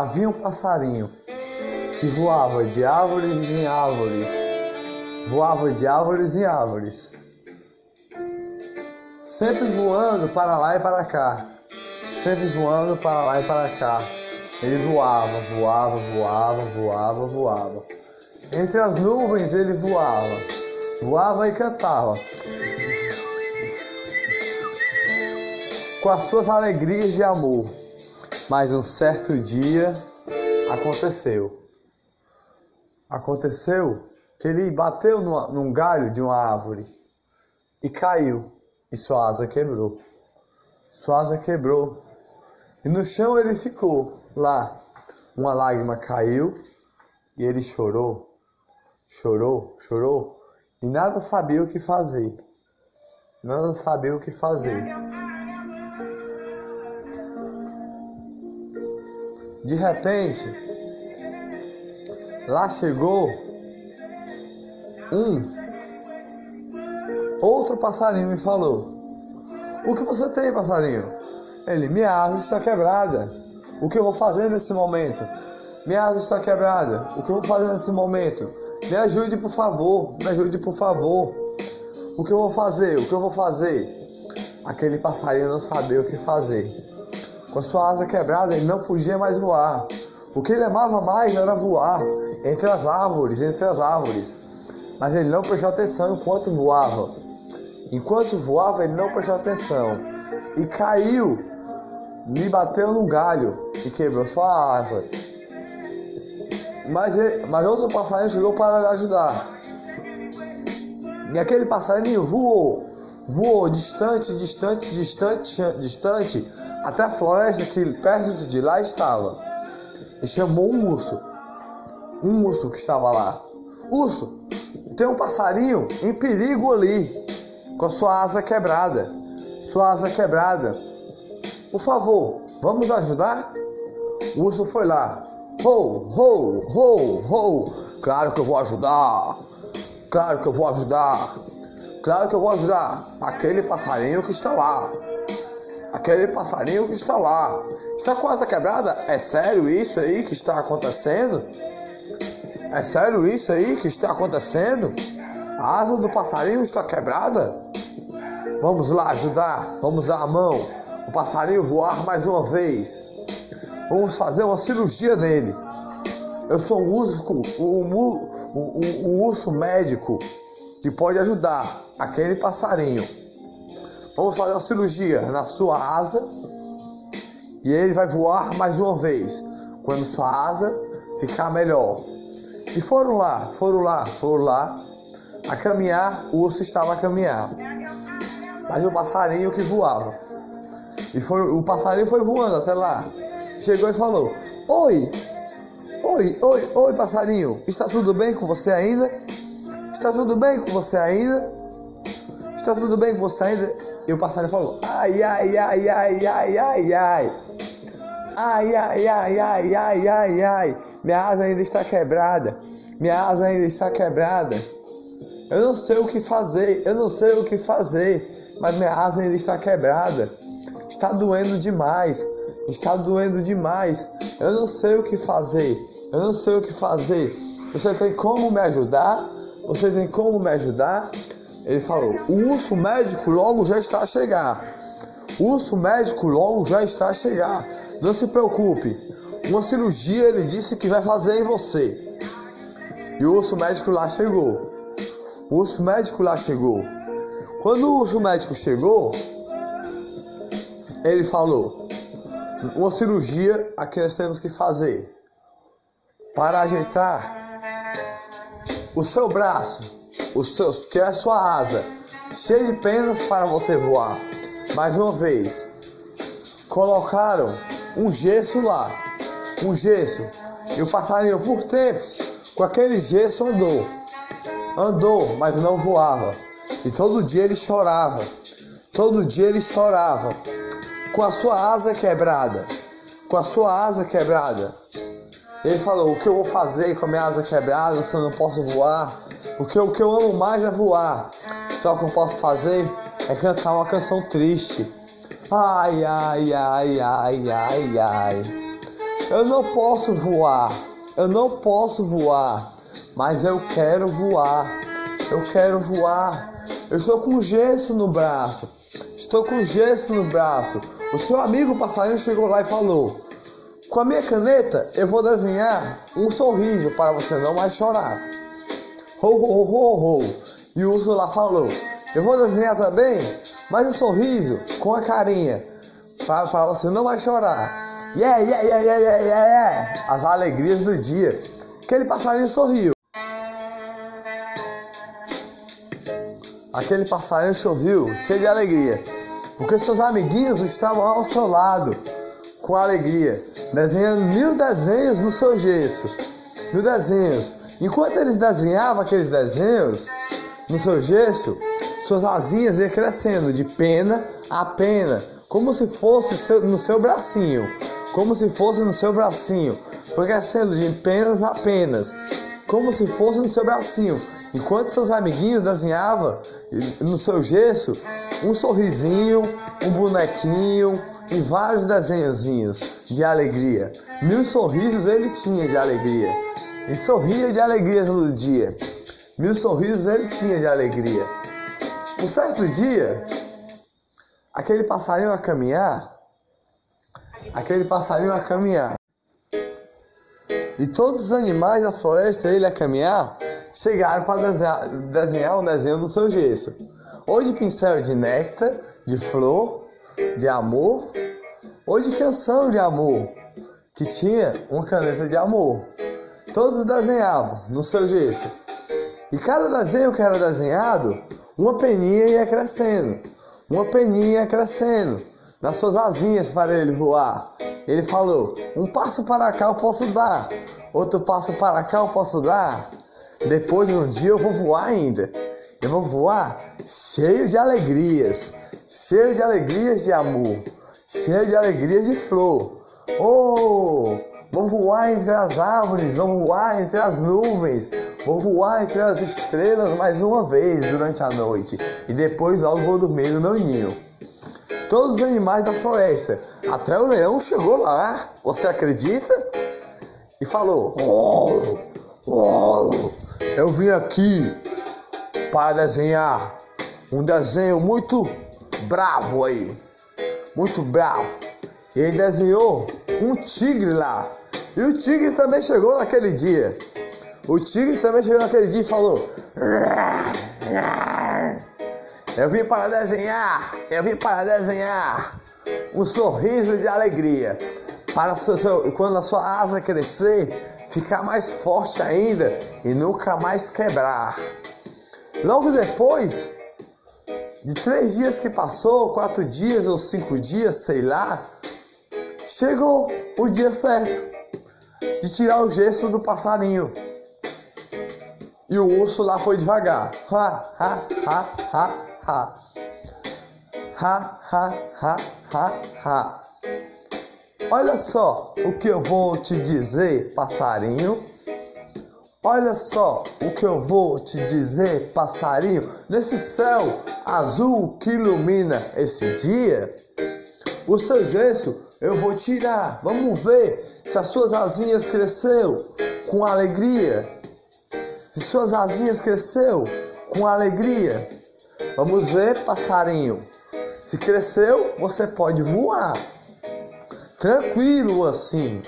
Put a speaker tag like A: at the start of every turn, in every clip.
A: havia um passarinho que voava de árvores em árvores, voava de árvores em árvores, sempre voando para lá e para cá, sempre voando para lá e para cá. Ele voava, voava, voava, voava, voava. Entre as nuvens ele voava, voava e cantava. Com as suas alegrias de amor. Mas um certo dia aconteceu. Aconteceu que ele bateu num galho de uma árvore e caiu, e sua asa quebrou. Sua asa quebrou. E no chão ele ficou lá. Uma lágrima caiu e ele chorou, chorou, chorou e nada sabia o que fazer. Nada sabia o que fazer. De repente, lá chegou um outro passarinho e falou: O que você tem, passarinho? Ele, minha asa está quebrada. O que eu vou fazer nesse momento? Minha asa está quebrada. O que eu vou fazer nesse momento? Me ajude, por favor. Me ajude, por favor. O que eu vou fazer? O que eu vou fazer? Aquele passarinho não sabia o que fazer. Com a sua asa quebrada, ele não podia mais voar. O que ele amava mais era voar entre as árvores, entre as árvores. Mas ele não prestou atenção enquanto voava. Enquanto voava, ele não prestou atenção e caiu, me bateu no galho e quebrou sua asa. Mas, ele, mas outro passarinho chegou para lhe ajudar. E aquele passarinho voou, voou distante, distante, distante, distante, até a floresta que perto de lá estava. E chamou um urso. Um urso que estava lá. Urso, tem um passarinho em perigo ali com a sua asa quebrada. Sua asa quebrada. Por favor, vamos ajudar? O urso foi lá. Ho, ho, ho, ho. Claro que eu vou ajudar. Claro que eu vou ajudar. Claro que eu vou ajudar. Aquele passarinho que está lá. Aquele passarinho que está lá. Está com asa quebrada? É sério isso aí que está acontecendo? É sério isso aí que está acontecendo? A asa do passarinho está quebrada? Vamos lá ajudar, vamos dar a mão. O passarinho voar mais uma vez. Vamos fazer uma cirurgia nele. Eu sou um urso, um, um, um, um urso médico que pode ajudar aquele passarinho. Vamos fazer uma cirurgia na sua asa e ele vai voar mais uma vez. Quando sua asa ficar melhor. E foram lá, foram lá, foram lá a caminhar, o urso estava a caminhar. Mas o passarinho que voava. E foi, o passarinho foi voando até lá. Chegou e falou: Oi, oi, oi, oi, passarinho, está tudo bem com você ainda? Está tudo bem com você ainda? Está tudo bem com você ainda? E o passarinho falou: Ai, ai, ai, ai, ai, ai, ai. Ai, ai, ai, ai, ai, ai, ai. Minha asa ainda está quebrada. Minha asa ainda está quebrada. Eu não sei o que fazer, eu não sei o que fazer, mas minha asa ainda está quebrada. Está doendo demais, está doendo demais. Eu não sei o que fazer, eu não sei o que fazer. Você tem como me ajudar? Você tem como me ajudar? Ele falou: O urso médico logo já está a chegar. O urso médico logo já está a chegar. Não se preocupe. Uma cirurgia ele disse que vai fazer em você. E o urso médico lá chegou. O urso médico lá chegou. Quando o urso médico chegou, ele falou: Uma cirurgia aqui nós temos que fazer para ajeitar o seu braço, os seus, que é a sua asa, cheia de penas para você voar. Mais uma vez, colocaram um gesso lá, um gesso, e o passarinho por tempos com aquele gesso andou. Andou, mas não voava. E todo dia ele chorava. Todo dia ele chorava. Com a sua asa quebrada. Com a sua asa quebrada. Ele falou: O que eu vou fazer com a minha asa quebrada se eu não posso voar? O que, o que eu amo mais é voar. Só o que eu posso fazer é cantar uma canção triste. Ai, ai, ai, ai, ai, ai. Eu não posso voar. Eu não posso voar. Mas eu quero voar. Eu quero voar. Eu estou com gesso no braço. Estou com gesso no braço. O seu amigo passarinho chegou lá e falou: Com a minha caneta eu vou desenhar um sorriso para você não mais chorar. Ho, ho, ho, ho. E o urso lá falou: Eu vou desenhar também mais um sorriso com a carinha para, você não mais chorar. Yeah, yeah, yeah, yeah, yeah, yeah. As alegrias do dia. Aquele passarinho sorriu. Aquele passarinho sorriu, cheio de alegria, porque seus amiguinhos estavam ao seu lado, com alegria, desenhando mil desenhos no seu gesso. Mil desenhos. Enquanto eles desenhavam aqueles desenhos no seu gesso, suas asinhas iam crescendo de pena a pena, como se fosse no seu bracinho, como se fosse no seu bracinho, foi crescendo de penas a penas, como se fosse no seu bracinho, enquanto seus amiguinhos desenhavam no seu gesso um sorrisinho, um bonequinho e vários desenhozinhos de alegria. Mil sorrisos ele tinha de alegria e sorria de alegria todo dia. Mil sorrisos ele tinha de alegria. Um certo dia, aquele passarinho a caminhar, aquele passarinho a caminhar. E todos os animais da floresta, ele a caminhar, chegaram para desenhar, um desenho no seu gesso. Ou de pincel de néctar, de flor, de amor, ou de canção de amor, que tinha uma caneta de amor. Todos desenhavam no seu gesso. E cada desenho que era desenhado, uma peninha ia crescendo, uma peninha ia crescendo nas suas asinhas para ele voar. Ele falou: Um passo para cá eu posso dar, outro passo para cá eu posso dar. Depois, um dia, eu vou voar ainda. Eu vou voar cheio de alegrias, cheio de alegrias de amor, cheio de alegrias de flor. Oh, vou voar entre as árvores, vou voar entre as nuvens, vou voar entre as estrelas mais uma vez durante a noite e depois logo vou dormir no meu ninho. Todos os animais da floresta, até o leão chegou lá, você acredita? E falou: oh, oh, eu vim aqui para desenhar um desenho muito bravo aí, muito bravo. Ele desenhou um tigre lá. E o tigre também chegou naquele dia. O tigre também chegou naquele dia e falou: Eu vim para desenhar, eu vim para desenhar um sorriso de alegria. Para seu, seu, quando a sua asa crescer, ficar mais forte ainda e nunca mais quebrar. Logo depois de três dias que passou, quatro dias ou cinco dias, sei lá, chegou o dia certo de tirar o gesso do passarinho. E o urso lá foi devagar. Ha, ha, ha, ha, ha. Ha, ha, ha, ha, ha. Olha só o que eu vou te dizer, passarinho. Olha só o que eu vou te dizer, passarinho, nesse céu azul que ilumina esse dia. O seu gesso eu vou tirar. Vamos ver se as suas asinhas cresceu com alegria. Se suas asinhas cresceu com alegria. Vamos ver, passarinho. Se cresceu, você pode voar tranquilo assim.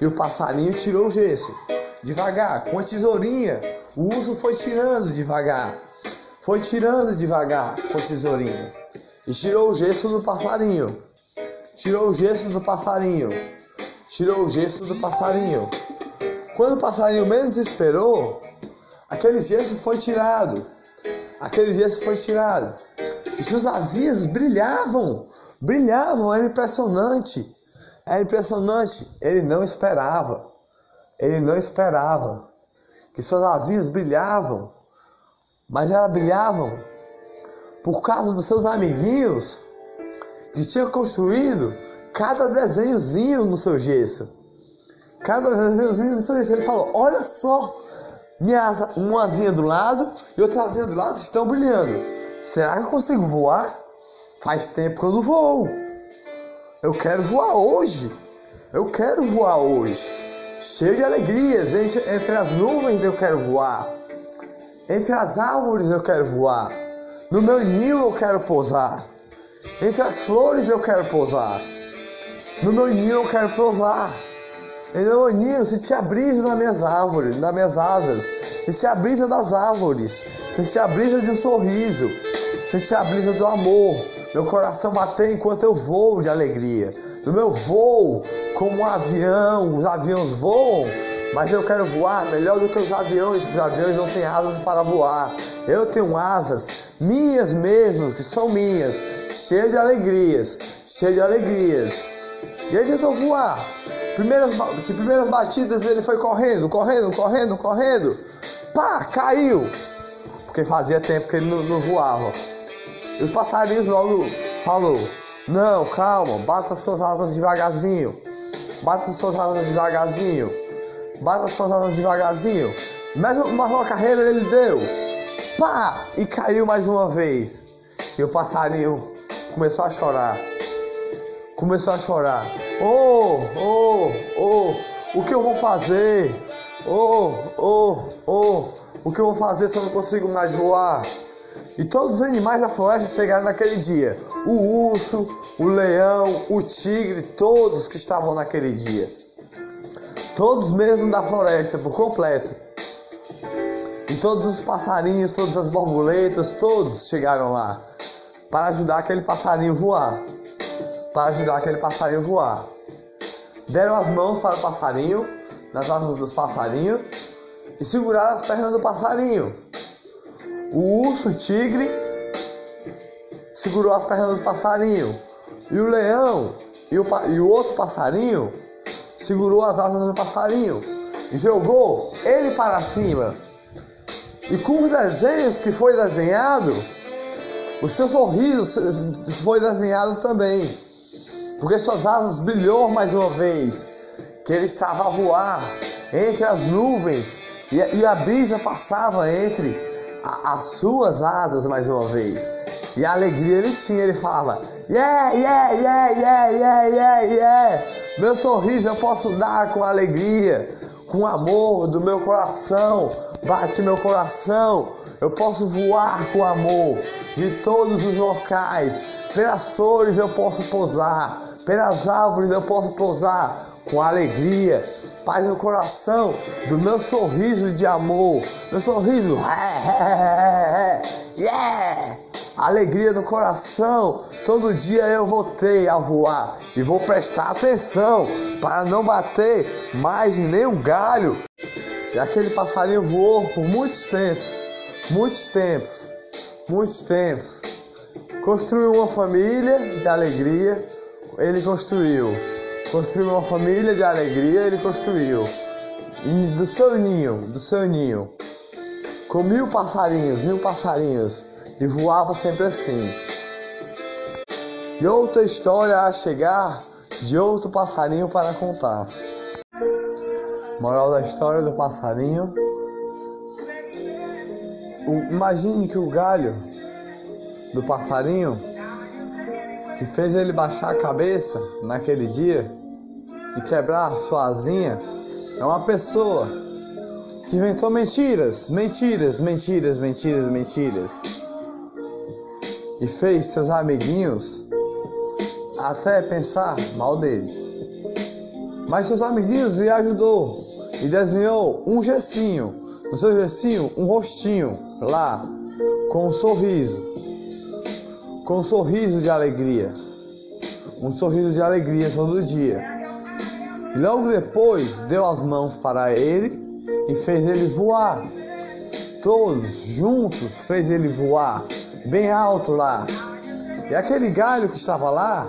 A: E o passarinho tirou o gesso, devagar, com a tesourinha. O urso foi tirando devagar, foi tirando devagar com a tesourinha. E tirou o gesso do passarinho. Tirou o gesso do passarinho. Tirou o gesso do passarinho. Quando o passarinho menos esperou, aquele gesso foi tirado. Aquele gesso foi tirado. E suas asinhas brilhavam brilhavam, era impressionante. Era impressionante. Ele não esperava. Ele não esperava que suas asinhas brilhavam, mas elas brilhavam por causa dos seus amiguinhos que tinham construído cada desenhozinho no seu gesso. Cada desenhozinho no seu gesso. Ele falou: Olha só, minha asa, uma asinha do lado e outra asinha do lado estão brilhando. Será que eu consigo voar? Faz tempo que eu não voo. Eu quero voar hoje. Eu quero voar hoje. Cheio de alegrias. Entre as nuvens eu quero voar. Entre as árvores eu quero voar. No meu ninho eu quero pousar. Entre as flores eu quero pousar. No meu ninho eu quero pousar. Em meu ninho, senti a brisa nas minhas árvores, nas minhas asas. Senti a brisa das árvores. Senti a brisa de um sorriso. Senti a brisa do amor. Meu coração bater enquanto eu voo de alegria. No meu voo, como um avião, os aviões voam, mas eu quero voar melhor do que os aviões, os aviões não têm asas para voar. Eu tenho asas, minhas mesmo, que são minhas, cheias de alegrias, cheias de alegrias. E ele tentou voar. Primeiras, de primeiras batidas ele foi correndo, correndo, correndo, correndo. Pá, caiu. Porque fazia tempo que ele não, não voava. Os passarinhos logo falou: Não, calma, bata suas asas devagarzinho. Bata suas asas devagarzinho. Bata suas asas devagarzinho. Mais, mais uma carreira ele deu. Pá! E caiu mais uma vez. E o passarinho começou a chorar. Começou a chorar. Oh, oh, oh, o que eu vou fazer? Oh, oh, oh, o que eu vou fazer se eu não consigo mais voar? E todos os animais da floresta chegaram naquele dia: o urso, o leão, o tigre, todos que estavam naquele dia. Todos mesmo da floresta por completo. E todos os passarinhos, todas as borboletas, todos chegaram lá para ajudar aquele passarinho a voar. Para ajudar aquele passarinho a voar. Deram as mãos para o passarinho, nas asas dos passarinhos, e seguraram as pernas do passarinho o urso o tigre segurou as pernas do passarinho. E o leão e o, e o outro passarinho segurou as asas do passarinho. E jogou ele para cima. E com os desenhos que foi desenhado, o seu sorriso foi desenhado também. Porque suas asas brilhou mais uma vez. Que ele estava a voar entre as nuvens. E, e a brisa passava entre as suas asas mais uma vez. E a alegria ele tinha, ele falava: Yeah, yeah, yeah, yeah, yeah, yeah, yeah. Meu sorriso eu posso dar com alegria, com amor do meu coração. Bate meu coração. Eu posso voar com amor de todos os locais. Pelas flores eu posso pousar, pelas árvores eu posso pousar com alegria paz no coração, do meu sorriso de amor, meu sorriso, yeah, alegria no coração. Todo dia eu voltei a voar e vou prestar atenção para não bater mais em nenhum galho. E aquele passarinho voou por muitos tempos, muitos tempos, muitos tempos. Construiu uma família de alegria, ele construiu. Construiu uma família de alegria, ele construiu. E do seu ninho, do seu ninho, com mil passarinhos, mil passarinhos, e voava sempre assim. E outra história a chegar, de outro passarinho para contar. Moral da história do passarinho. imagine que o galho do passarinho que fez ele baixar a cabeça naquele dia e quebrar sua asinha é uma pessoa que inventou mentiras, mentiras, mentiras, mentiras, mentiras. E fez seus amiguinhos até pensar mal dele. Mas seus amiguinhos lhe ajudou e desenhou um gessinho, no seu gessinho, um rostinho lá, com um sorriso, com um sorriso de alegria, um sorriso de alegria todo dia. E logo depois deu as mãos para ele e fez ele voar. Todos juntos fez ele voar bem alto lá. E aquele galho que estava lá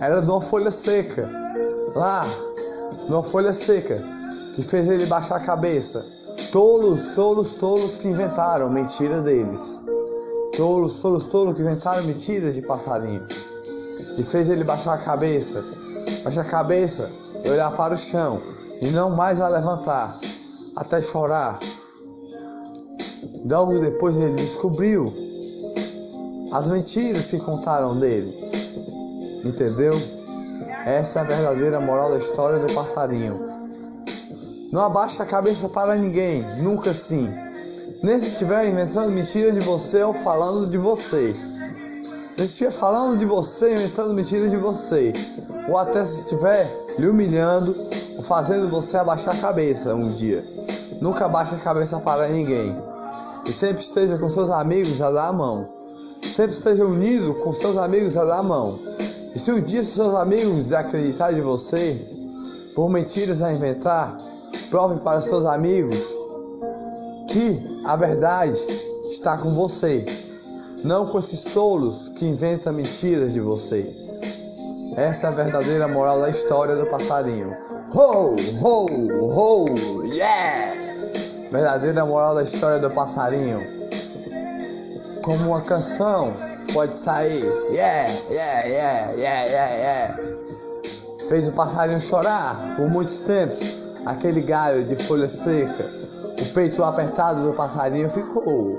A: era de uma folha seca. Lá, de uma folha seca, que fez ele baixar a cabeça. Tolos, tolos, tolos que inventaram mentira deles. Tolos, tolos, tolos que inventaram mentiras de passarinho. E fez ele baixar a cabeça. Baixar a cabeça e olhar para o chão e não mais a levantar, até chorar. Logo depois ele descobriu as mentiras que contaram dele. Entendeu? Essa é a verdadeira moral da história do passarinho. Não abaixa a cabeça para ninguém, nunca assim. Nem se estiver inventando mentiras de você ou falando de você. Nem se estiver falando de você, inventando mentiras de você. Ou até se estiver lhe humilhando ou fazendo você abaixar a cabeça um dia. Nunca abaixe a cabeça para ninguém. E sempre esteja com seus amigos a dar a mão. Sempre esteja unido com seus amigos a dar a mão. E se um dia seus amigos desacreditarem de você, por mentiras a inventar, prove para seus amigos que a verdade está com você, não com esses tolos que inventam mentiras de você. Essa é a verdadeira moral da história do passarinho. Ho, ho, ho, yeah! Verdadeira moral da história do passarinho. Como uma canção pode sair, yeah, yeah, yeah, yeah, yeah, yeah. Fez o passarinho chorar por muitos tempos. Aquele galho de folha seca, o peito apertado do passarinho ficou.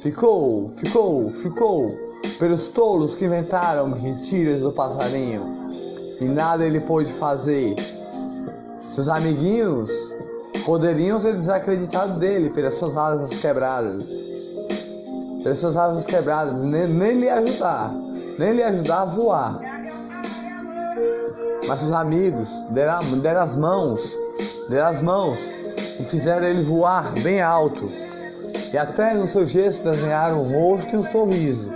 A: Ficou, ficou, ficou, pelos tolos que inventaram mentiras do passarinho. E nada ele pôde fazer. Seus amiguinhos poderiam ter desacreditado dele pelas suas asas quebradas. Pelas suas asas quebradas, nem, nem lhe ajudar, nem lhe ajudar a voar. Mas seus amigos deram, deram as mãos, deram as mãos e fizeram ele voar bem alto. E até no seu gesto desenharam um rosto e um sorriso,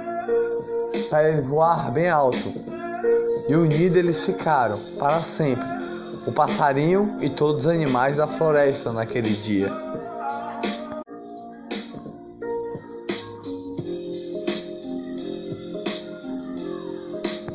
A: para ele voar bem alto. E unidos eles ficaram para sempre, o passarinho e todos os animais da floresta naquele dia.